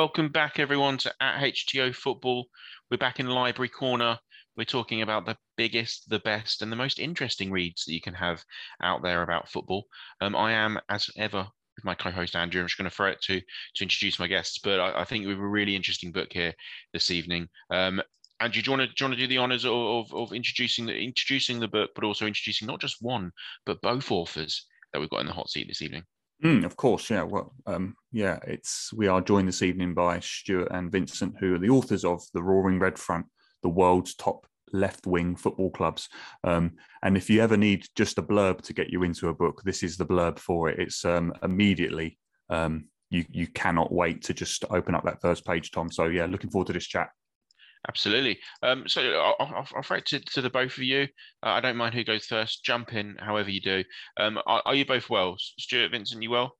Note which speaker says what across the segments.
Speaker 1: Welcome back, everyone, to at HTO Football. We're back in Library Corner. We're talking about the biggest, the best, and the most interesting reads that you can have out there about football. Um, I am, as ever, with my co-host Andrew. I'm just going to throw it to to introduce my guests, but I, I think we have a really interesting book here this evening. Um, Andrew, do you want to do, you want to do the honors of, of, of introducing the introducing the book, but also introducing not just one, but both authors that we've got in the hot seat this evening?
Speaker 2: Mm, of course, yeah. Well, um, yeah, it's we are joined this evening by Stuart and Vincent, who are the authors of the Roaring Red Front, the world's top left-wing football clubs. Um, and if you ever need just a blurb to get you into a book, this is the blurb for it. It's um, immediately um, you you cannot wait to just open up that first page, Tom. So yeah, looking forward to this chat.
Speaker 1: Absolutely. Um, so I'll, I'll, throw it to, to the both of you. Uh, I don't mind who goes first. Jump in, however you do. Um, are, are, you both well? Stuart, Vincent, you well?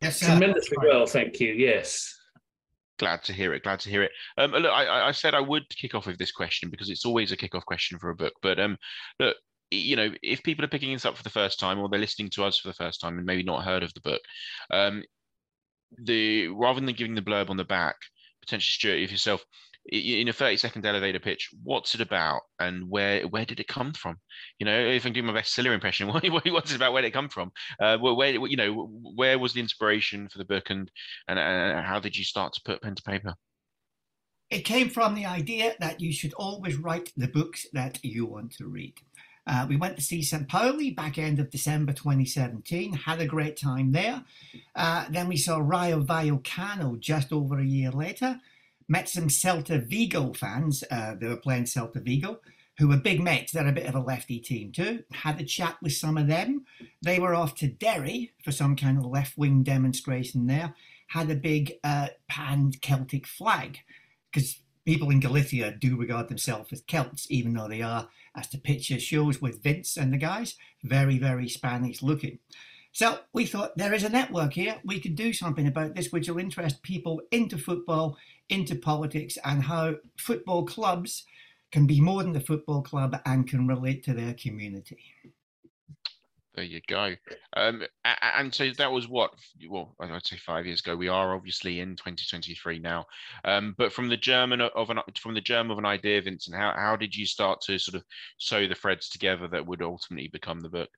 Speaker 3: Yes, tremendously well, thank you. Yes.
Speaker 1: Glad to hear it. Glad to hear it. Um, look, I, I said I would kick off with this question because it's always a kick-off question for a book. But um, look, you know, if people are picking this up for the first time or they're listening to us for the first time and maybe not heard of the book, um, the rather than giving the blurb on the back, potentially Stuart, if yourself, in a 30 second elevator pitch what's it about and where where did it come from? You know if i'm doing my best Ciller impression what, what's it about where did it come from? Uh, where you know where was the inspiration for the book and, and and how did you start to put pen to paper?
Speaker 4: It came from the idea that you should always write the books that you want to read. Uh, we went to see St. Pauli back end of December 2017, had a great time there. Uh, then we saw Rayo Vallecano just over a year later met some Celta Vigo fans. Uh, they were playing Celta Vigo, who were big mates. They're a bit of a lefty team too. Had a chat with some of them. They were off to Derry for some kind of left wing demonstration there. Had a big uh, pan Celtic flag because people in Galicia do regard themselves as Celts, even though they are, as the picture shows with Vince and the guys, very, very Spanish looking. So we thought there is a network here. We could do something about this, which will interest people into football, into politics, and how football clubs can be more than a football club and can relate to their community.
Speaker 1: There you go. Um, and so that was what, well, I'd say five years ago. We are obviously in 2023 now. Um, but from the German of an from the germ of an idea, Vincent, how how did you start to sort of sew the threads together that would ultimately become the book?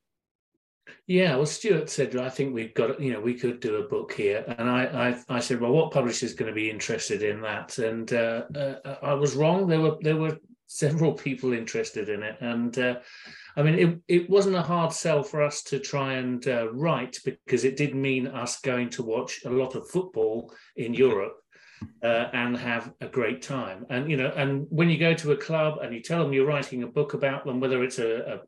Speaker 3: Yeah, well, Stuart said, I think we've got, you know, we could do a book here. And I, I, I said, well, what publisher is going to be interested in that? And uh, uh, I was wrong. There were, there were several people interested in it. And uh, I mean, it, it wasn't a hard sell for us to try and uh, write because it did mean us going to watch a lot of football in Europe. Uh, and have a great time. And you know, and when you go to a club and you tell them you're writing a book about them, whether it's a,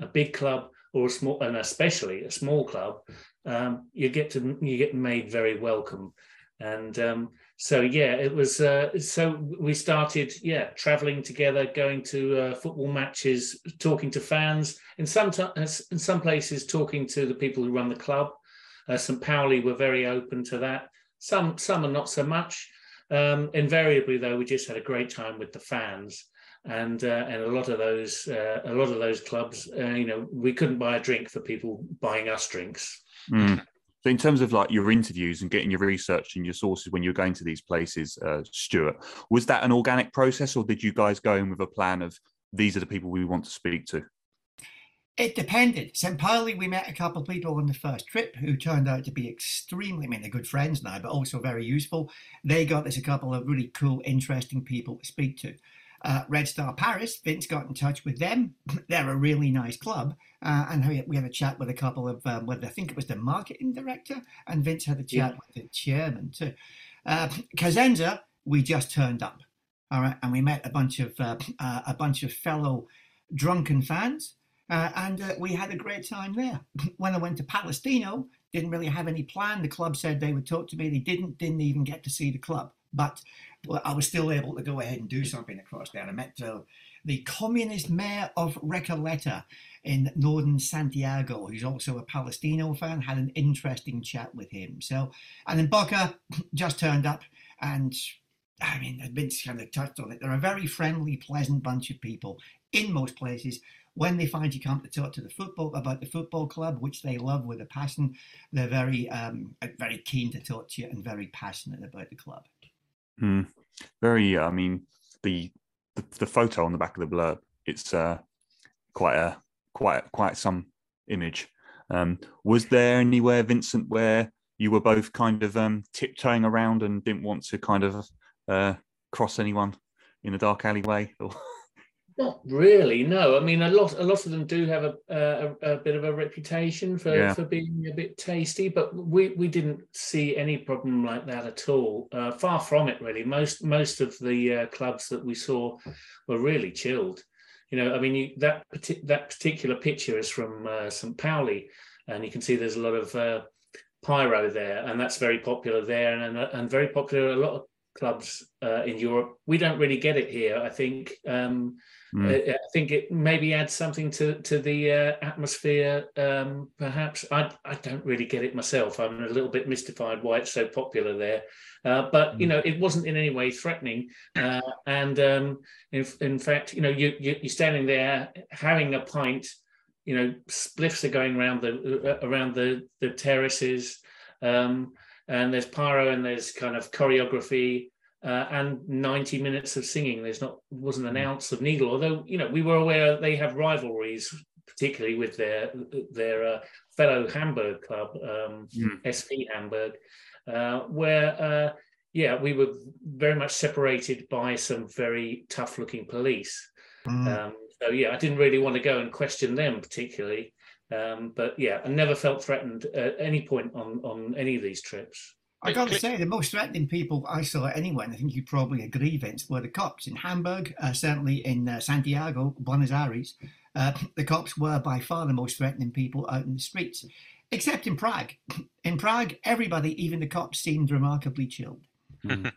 Speaker 3: a, a big club or small, and especially a small club, um, you get to you get made very welcome. And um, so yeah, it was. Uh, so we started yeah traveling together, going to uh, football matches, talking to fans. In some t- in some places, talking to the people who run the club. Uh, St. Pauli were very open to that. Some some are not so much. Um, invariably, though, we just had a great time with the fans and uh, and a lot of those uh, a lot of those clubs, uh, you know, we couldn't buy a drink for people buying us drinks.
Speaker 2: Mm. So, in terms of like your interviews and getting your research and your sources when you're going to these places, uh, Stuart, was that an organic process, or did you guys go in with a plan of these are the people we want to speak to?
Speaker 4: It depended. St. Pauli, we met a couple of people on the first trip who turned out to be extremely, I mean, they're good friends now, but also very useful. They got us a couple of really cool, interesting people to speak to uh, Red Star Paris. Vince got in touch with them. They're a really nice club. Uh, and we had a chat with a couple of, um, with, I think it was the marketing director, and Vince had a chat yeah. with the chairman too. Uh, we just turned up, all right, and we met a bunch of uh, uh a bunch of fellow drunken fans, uh, and uh, we had a great time there. when I went to Palestino, didn't really have any plan. The club said they would talk to me. They didn't. Didn't even get to see the club, but well, I was still able to go ahead and do something across there. I met uh, the communist mayor of Recoleta in northern Santiago, who's also a Palestino fan, had an interesting chat with him. So, and then Boca just turned up, and I mean, Vince kind of touched on it. They're a very friendly, pleasant bunch of people in most places. when they find you come to talk to the football about the football club, which they love with a passion, they're very um, very keen to talk to you and very passionate about the club.
Speaker 2: Mm, very. I mean, the, the, the photo on the back of the blurb. It's uh, quite a quite quite some image. Um, was there anywhere, Vincent, where you were both kind of um, tiptoeing around and didn't want to kind of uh, cross anyone in a dark alleyway? Or...
Speaker 3: Not really, no. I mean, a lot, a lot of them do have a, a, a bit of a reputation for, yeah. for being a bit tasty, but we, we didn't see any problem like that at all. Uh, far from it, really. Most most of the uh, clubs that we saw were really chilled. You know, I mean, you, that that particular picture is from uh, St. Pauli, and you can see there's a lot of uh, pyro there, and that's very popular there, and and very popular a lot of clubs uh, in Europe. We don't really get it here. I think. Um, mm. I, I, think it maybe adds something to to the uh, atmosphere. Um, perhaps I I don't really get it myself. I'm a little bit mystified why it's so popular there. Uh, but mm. you know, it wasn't in any way threatening. Uh, and um, in, in fact, you know, you, you you're standing there having a pint. You know, spliffs are going around the uh, around the the terraces. Um, and there's pyro and there's kind of choreography uh, and 90 minutes of singing. There's not wasn't an mm. ounce of needle, although you know we were aware they have rivalries, particularly with their their uh, fellow Hamburg club, um, mm. SV Hamburg, uh, where uh, yeah we were very much separated by some very tough looking police. Mm. Um, so yeah, I didn't really want to go and question them particularly. Um, but yeah, I never felt threatened at any point on on any of these trips.
Speaker 4: I got to say, the most threatening people I saw anywhere, and I think you probably agree, Vince, were the cops in Hamburg, uh, certainly in uh, Santiago, Buenos Aires. Uh, the cops were by far the most threatening people out in the streets, except in Prague. In Prague, everybody, even the cops, seemed remarkably chilled.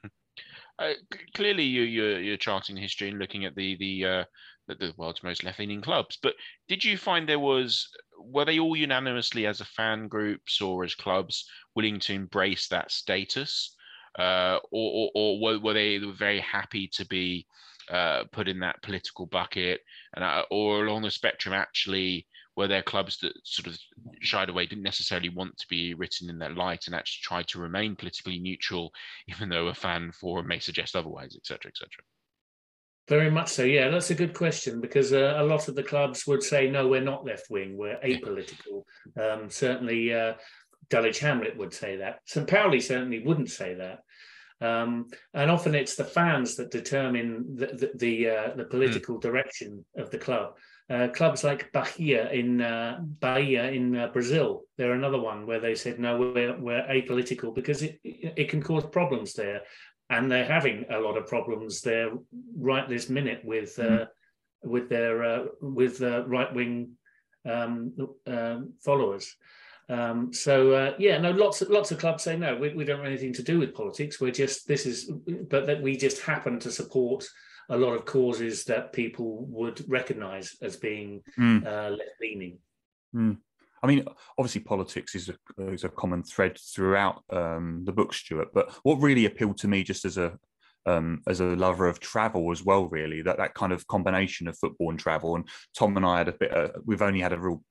Speaker 1: Mm. clearly, you, you're, you're charting history and looking at the the uh, the world's most left-leaning clubs. But did you find there was were they all unanimously as a fan groups or as clubs willing to embrace that status, uh, or, or, or were, they very happy to be uh, put in that political bucket, and uh, or along the spectrum actually? Were there clubs that sort of shied away, didn't necessarily want to be written in that light, and actually tried to remain politically neutral, even though a fan forum may suggest otherwise, etc., etc.
Speaker 3: Very much so. Yeah, that's a good question because uh, a lot of the clubs would say, no, we're not left wing, we're apolitical. Um, certainly, uh, Dulwich Hamlet would say that. St. Pauli certainly wouldn't say that. Um, and often it's the fans that determine the the, the, uh, the political mm. direction of the club. Uh, clubs like Bahia in uh, Bahia in uh, Brazil, they're another one where they said no, we're, we're apolitical because it it can cause problems there and they're having a lot of problems there right this minute with uh, mm. with their uh, with uh, right wing um, um, followers. Um, so uh, yeah, no, lots of lots of clubs say no, we, we don't have anything to do with politics. We're just this is, but that we just happen to support a lot of causes that people would recognise as being mm. left leaning.
Speaker 2: Mm. I mean, obviously, politics is a, is a common thread throughout um, the book, Stuart. But what really appealed to me, just as a um, as a lover of travel as well, really, that that kind of combination of football and travel. And Tom and I had a bit. Uh, we've only had a real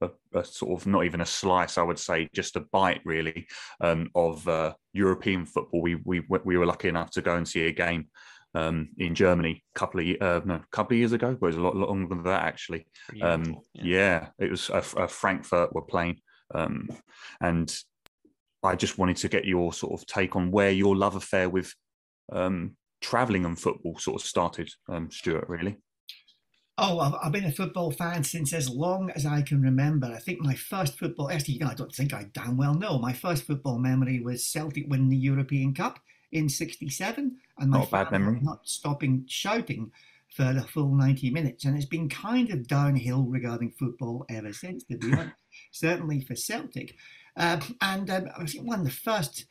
Speaker 2: a, a, sort of not even a slice, I would say, just a bite really um, of uh, European football. We we we were lucky enough to go and see a game um, in Germany a couple of uh, no, couple of years ago. But it was a lot, longer than that actually. Um, yeah. yeah. it was a, a Frankfurt were playing, um, and I just wanted to get your sort of take on where your love affair with um, traveling and football sort of started, um, Stuart. Really.
Speaker 4: Oh, I've been a football fan since as long as I can remember. I think my first football, actually, I don't think I damn well know. My first football memory was Celtic winning the European Cup in 67 and my not bad memory. not stopping shouting for the full 90 minutes. And it's been kind of downhill regarding football ever since, to be honest, certainly for Celtic. Uh, and um, I was one of the first,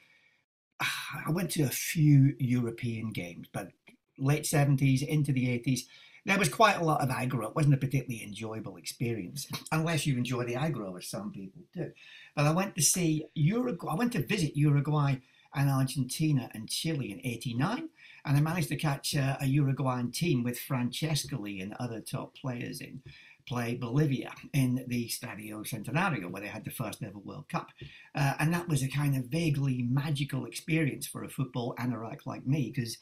Speaker 4: I went to a few European games, but late 70s into the 80s. There was quite a lot of aggro. It wasn't a particularly enjoyable experience, unless you enjoy the aggro, as some people do. But I went to see Uruguay. I went to visit Uruguay and Argentina and Chile in 89. And I managed to catch uh, a Uruguayan team with Francescoli and other top players in play Bolivia in the Stadio Centenario, where they had the first ever World Cup. Uh, and that was a kind of vaguely magical experience for a football anorak like me, because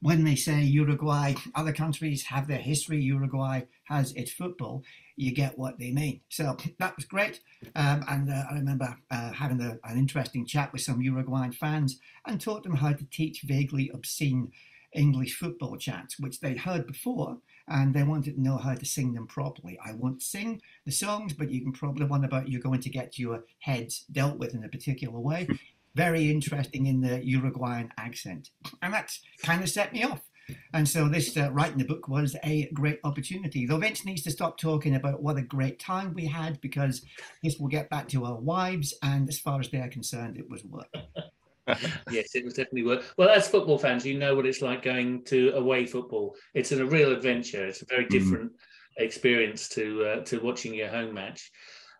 Speaker 4: when they say Uruguay, other countries have their history, Uruguay has its football, you get what they mean. So that was great. Um, and uh, I remember uh, having a, an interesting chat with some Uruguayan fans and taught them how to teach vaguely obscene English football chants, which they'd heard before, and they wanted to know how to sing them properly. I won't sing the songs, but you can probably one about you're going to get your heads dealt with in a particular way. Very interesting in the Uruguayan accent, and that's kind of set me off. And so this uh, writing the book was a great opportunity. Though Vince needs to stop talking about what a great time we had because this will get back to our wives, and as far as they're concerned, it was work.
Speaker 3: yes, it was definitely worth. Well, as football fans, you know what it's like going to away football. It's a real adventure. It's a very mm. different mm. experience to uh, to watching your home match.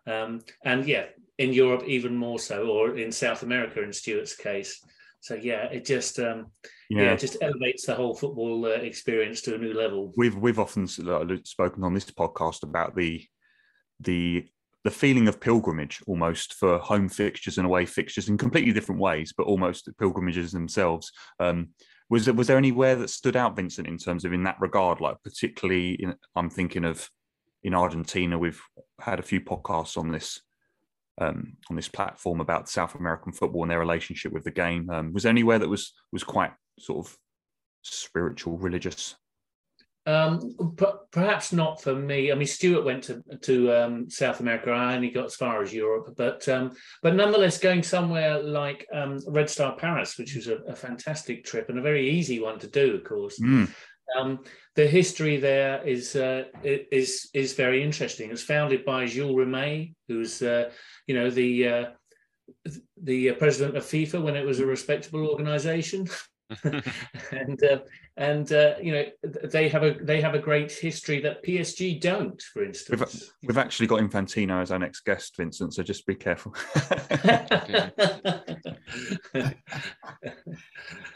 Speaker 3: Um, and yeah, in Europe even more so, or in South America in Stuart's case. So yeah, it just um, yeah. yeah. just elevates the whole football uh, experience to a new level.
Speaker 2: We've we've often spoken on this podcast about the the the feeling of pilgrimage almost for home fixtures and away fixtures in completely different ways, but almost pilgrimages themselves. Um, was there was there anywhere that stood out, Vincent, in terms of in that regard? Like particularly, in, I'm thinking of in Argentina. We've had a few podcasts on this um, on this platform about South American football and their relationship with the game. Um, was there anywhere that was was quite sort of spiritual, religious
Speaker 3: um, perhaps not for me. I mean, Stuart went to to um, South America. I only got as far as Europe, but um, but nonetheless, going somewhere like um, Red Star Paris, which was a, a, fantastic trip and a very easy one to do, of course. Mm. The history there is uh, is is very interesting. It's founded by Jules Rimet, who's uh, you know the uh, the president of FIFA when it was a respectable organization. and uh, and uh, you know they have a they have a great history that PSG don't, for instance.
Speaker 2: We've, we've actually got Infantino as our next guest, Vincent. So just be careful.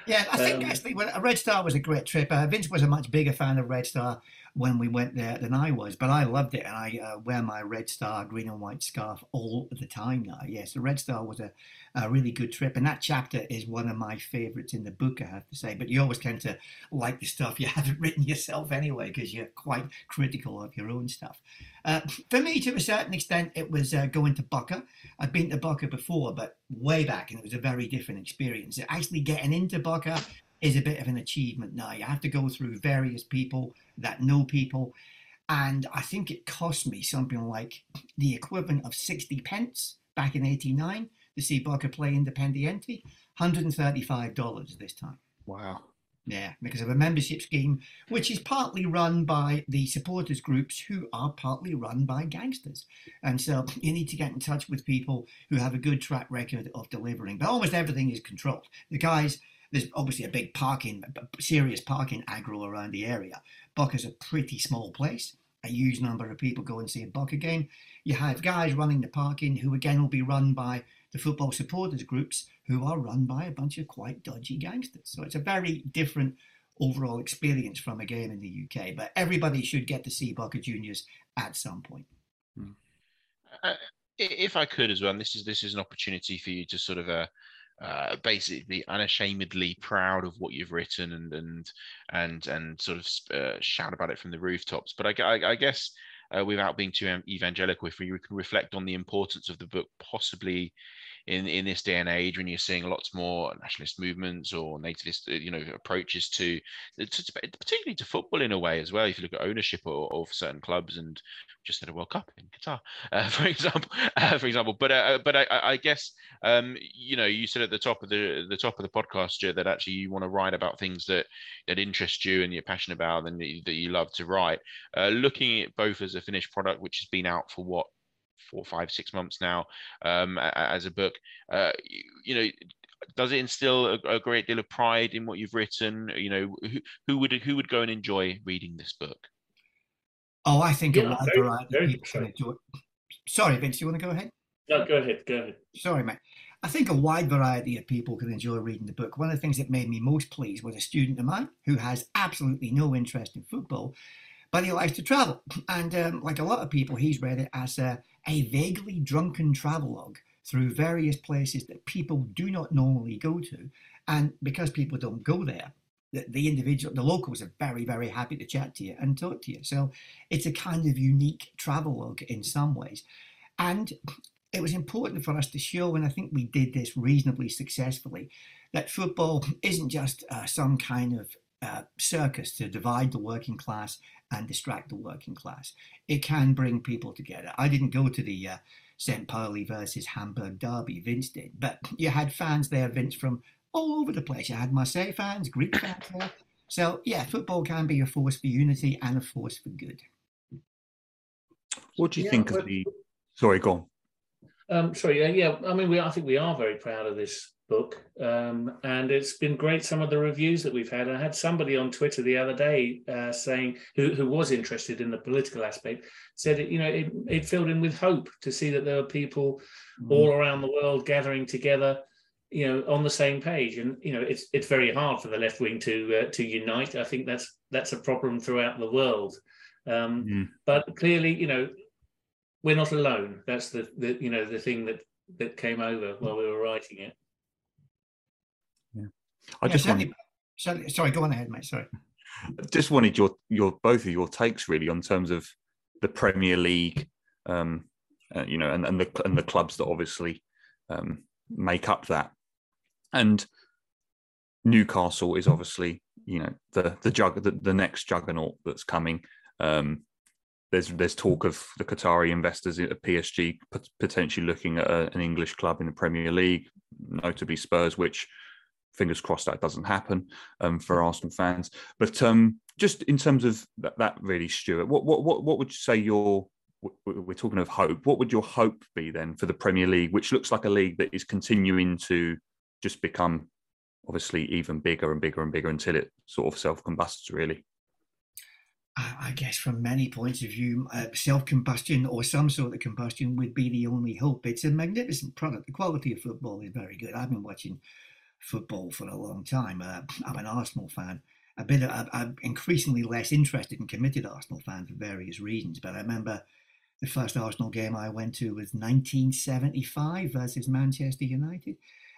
Speaker 4: yeah, I think um, actually, when Red Star was a great trip. Uh, Vince was a much bigger fan of Red Star when we went there than I was, but I loved it, and I uh, wear my Red Star green and white scarf all the time now. Yes, the Red Star was a, a really good trip, and that chapter is one of my favourites in the book, I have to say. But you always tend to like the stuff you haven't written yourself anyway, because you're quite critical of your own stuff. Uh, for me, to a certain extent, it was uh, going to Boca. I'd been to Boca before, but way back, and it was a very different experience. Actually, getting into Boca is a bit of an achievement now. You have to go through various people that know people. And I think it cost me something like the equivalent of 60 pence back in 89 to see Boca play Independiente, $135 this time.
Speaker 2: Wow.
Speaker 4: Yeah, because of a membership scheme, which is partly run by the supporters groups who are partly run by gangsters. And so you need to get in touch with people who have a good track record of delivering. But almost everything is controlled. The guys there's obviously a big parking, serious parking aggro around the area. Boca's a pretty small place. A huge number of people go and see a Boca game. You have guys running the parking who again will be run by the football supporters groups who are run by a bunch of quite dodgy gangsters. So it's a very different overall experience from a game in the UK. But everybody should get to see Boca Juniors at some point.
Speaker 1: Hmm. Uh, if I could as well, and this is this is an opportunity for you to sort of uh, uh, basically unashamedly proud of what you've written and and and and sort of uh, shout about it from the rooftops. But I, I, I guess uh, without being too evangelical, if we can reflect on the importance of the book, possibly in in this day and age when you're seeing lots more nationalist movements or nativist uh, you know approaches to, to, particularly to football in a way as well. If you look at ownership of, certain clubs and just had a World Cup in Qatar uh, for example uh, for example. But uh, but I, I guess um, you know you said at the top of the the top of the podcast that actually you want to write about things that that interest you and you're passionate about and that you love to write. Uh, looking at both as a finished product which has been out for what four, five, six months now um, as a book. Uh, you, you, know, does it instill a, a, great deal of pride in what you've written? You know, who, who would who would go and enjoy reading this book?
Speaker 4: Oh, I think yeah, a wide variety of people enjoy. Sorry, Vince, you want to go ahead?
Speaker 3: No, go ahead. Go ahead.
Speaker 4: Sorry, mate. I think a wide variety of people can enjoy reading the book. One of the things that made me most pleased was a student of mine who has absolutely no interest in football, but he likes to travel. And um, like a lot of people, he's read it as a, a vaguely drunken travelogue through various places that people do not normally go to. And because people don't go there, the, the individual, the locals are very, very happy to chat to you and talk to you. So it's a kind of unique travelogue in some ways. And it was important for us to show, and I think we did this reasonably successfully, that football isn't just uh, some kind of uh, circus to divide the working class and distract the working class. It can bring people together. I didn't go to the uh, St. Pauli versus Hamburg derby, Vince did, but you had fans there, Vince, from all over the place. You had Marseille fans, Greek fans there. So, yeah, football can be a force for unity and a force for good.
Speaker 2: What do you yeah, think of the. Sorry, go on.
Speaker 3: Um, sorry, yeah, yeah. I mean, we I think we are very proud of this book, um, and it's been great. Some of the reviews that we've had. I had somebody on Twitter the other day uh, saying who who was interested in the political aspect said it, you know it, it filled in with hope to see that there were people mm. all around the world gathering together you know on the same page and you know it's it's very hard for the left wing to uh, to unite i think that's that's a problem throughout the world um, mm. but clearly you know we're not alone that's the, the you know the thing that that came over while we were writing it
Speaker 2: yeah i just
Speaker 4: wanted... sorry, sorry go on ahead mate sorry.
Speaker 2: Just wanted your your both of your takes really on terms of the premier league um uh, you know and, and the and the clubs that obviously um make up that. And Newcastle is obviously, you know, the the jug the, the next juggernaut that's coming. Um, there's there's talk of the Qatari investors at PSG potentially looking at a, an English club in the Premier League, notably Spurs, which fingers crossed that doesn't happen um, for Arsenal fans. But um, just in terms of that, that, really, Stuart, what what what what would you say your we're talking of hope. What would your hope be then for the Premier League, which looks like a league that is continuing to just become obviously even bigger and bigger and bigger until it sort of self combusts really.
Speaker 4: I guess from many points of view, uh, self combustion or some sort of combustion would be the only hope. It's a magnificent product. The quality of football is very good. I've been watching football for a long time. Uh, I'm an Arsenal fan. A bit, of, I'm increasingly less interested and committed Arsenal fan for various reasons. But I remember the first Arsenal game I went to was 1975 versus Manchester United.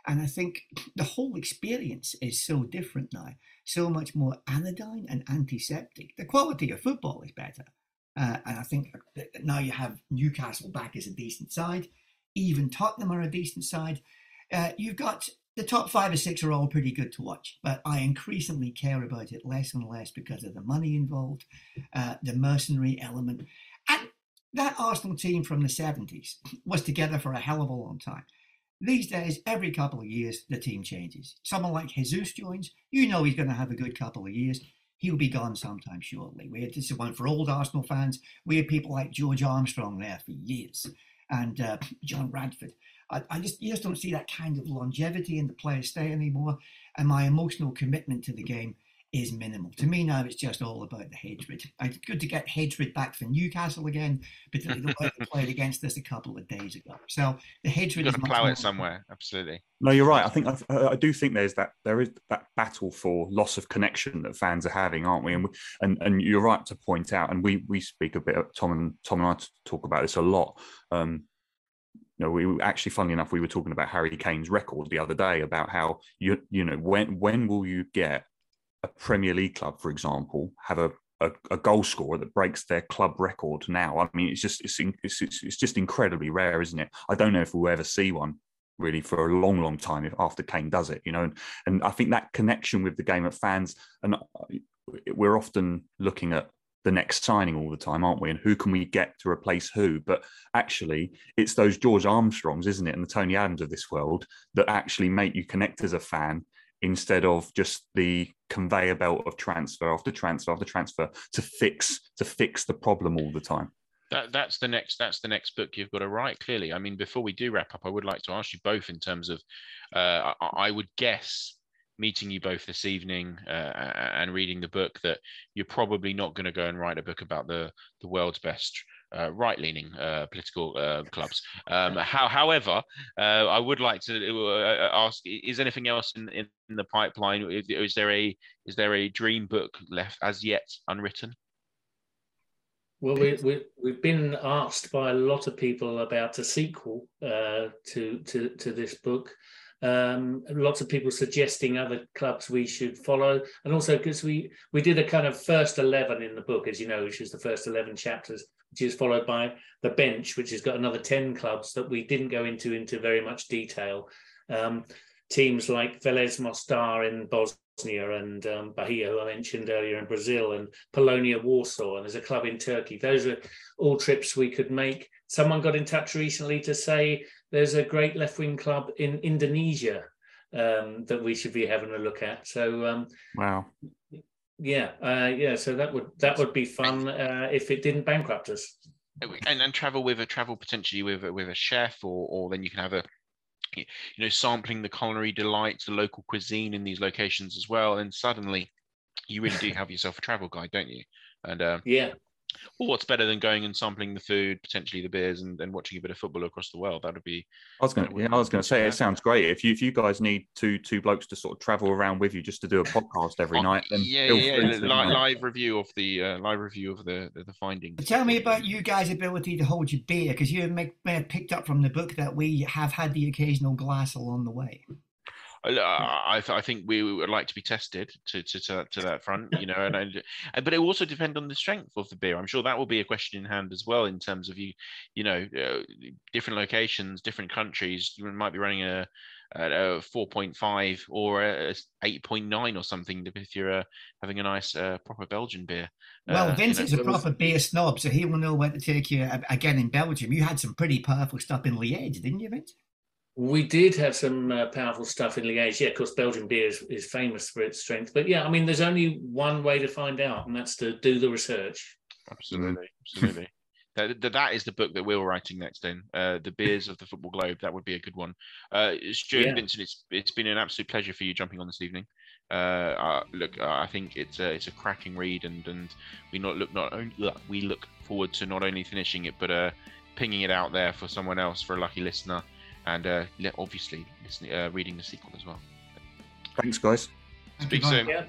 Speaker 4: And I think the whole experience is so different now, so much more anodyne and antiseptic. The quality of football is better. Uh, and I think now you have Newcastle back as a decent side, even Tottenham are a decent side. Uh, you've got the top five or six are all pretty good to watch, but I increasingly care about it less and less because of the money involved, uh, the mercenary element. And that Arsenal team from the 70s was together for a hell of a long time. These days, every couple of years, the team changes. Someone like Jesus joins, you know he's going to have a good couple of years. He'll be gone sometime shortly. We had this one for old Arsenal fans. We had people like George Armstrong there for years, and uh, John Radford. I, I, just you just don't see that kind of longevity in the players stay anymore. And my emotional commitment to the game is minimal. To me now, it's just all about the hatred. It's good to get hatred back for Newcastle again, but the way they played against us a couple of days ago. So the hatred.
Speaker 1: You've got to plough it somewhere. Absolutely.
Speaker 2: No, you're right. I think I, I, do think there's that there is that battle for loss of connection that fans are having, aren't we? And we, and and you're right to point out, and we we speak a bit. Tom and Tom and I talk about this a lot. Um, you know, we actually, funnily enough, we were talking about Harry Kane's record the other day about how you you know when when will you get a Premier League club, for example, have a, a, a, goal scorer that breaks their club record now. I mean, it's just it's, it's, it's just incredibly rare, isn't it? I don't know if we'll ever see one really for a long, long time after Kane does it, you know. And, and I think that connection with the game of fans, and uh, we're often looking at the next signing all the time, aren't we? And who can we get to replace who? But actually, it's those George Armstrongs, isn't it, and the Tony Adams of this world that actually make you connect as a fan instead of just the conveyor belt of transfer after transfer after transfer to fix to fix the problem all the time.
Speaker 1: That, that's the next that's the next book you've got to write clearly i mean before we do wrap up i would like to ask you both in terms of uh, I, I, would guess meeting you both this evening uh, and reading the book that you're probably not going to go and write a book about the the world's best uh, right-leaning uh, political uh, clubs. Um, how, however, uh, I would like to uh, ask: Is anything else in, in the pipeline? Is, is, there a is there a dream book left as yet unwritten?
Speaker 3: Well, we, we, we've been asked by a lot of people about a sequel uh, to, to, to this book. Um, lots of people suggesting other clubs we should follow, and also because we we did a kind of first eleven in the book, as you know, which is the first eleven chapters, which is followed by the bench, which has got another ten clubs that we didn't go into into very much detail. Um, teams like Velez Mostar in Bosnia and um, Bahia, who I mentioned earlier in Brazil, and Polonia Warsaw, and there's a club in Turkey. Those are all trips we could make. Someone got in touch recently to say there's a great left wing club in Indonesia um, that we should be having a look at. So um,
Speaker 2: wow,
Speaker 3: yeah, uh, yeah. So that would that would be fun uh, if it didn't bankrupt us.
Speaker 1: And, and travel with a travel potentially with a, with a chef, or or then you can have a you know sampling the culinary delights, the local cuisine in these locations as well, and suddenly you really do have yourself a travel guide, don't you? And uh,
Speaker 3: yeah,
Speaker 1: well, what's better than going and sampling the food, potentially the beers, and, and watching a bit of football across the world? That would be.
Speaker 2: I was going to. Yeah, I was going to say it sounds great. If you if you guys need two two blokes to sort of travel around with you just to do a podcast every oh, night, then
Speaker 1: yeah, yeah, yeah. Live, live, review of the uh, live review of the the, the findings.
Speaker 4: Tell me about you guys' ability to hold your beer because you may have picked up from the book that we have had the occasional glass along the way.
Speaker 1: I, I think we would like to be tested to to, to, to that front, you know, and, and but it also depend on the strength of the beer. I'm sure that will be a question in hand as well in terms of you, you know, uh, different locations, different countries. You might be running a, a 4.5 or a 8.9 or something if you're uh, having a nice uh, proper Belgian beer.
Speaker 4: Well, uh, Vince you know, is a proper beer snob, so he will know where to take you again in Belgium. You had some pretty powerful stuff in Liège, didn't you, Vince?
Speaker 3: We did have some uh, powerful stuff in Liège. Yeah, of course, Belgian beer is, is, famous for its strength. But yeah, I mean, there's only one way to find out, and that's to do the research.
Speaker 1: Absolutely, absolutely. that, that is the book that we're writing next. In uh, the beers of the football globe, that would be a good one. Uh, Stuart yeah. Vincent, it's it's been an absolute pleasure for you jumping on this evening. Uh, uh, look, I think it's a, it's a cracking read, and and we not look not only we look forward to not only finishing it, but uh, pinging it out there for someone else, for a lucky listener and uh, obviously listening, uh, reading the sequel as well.
Speaker 2: Thanks, guys.
Speaker 1: Speak soon. Yeah.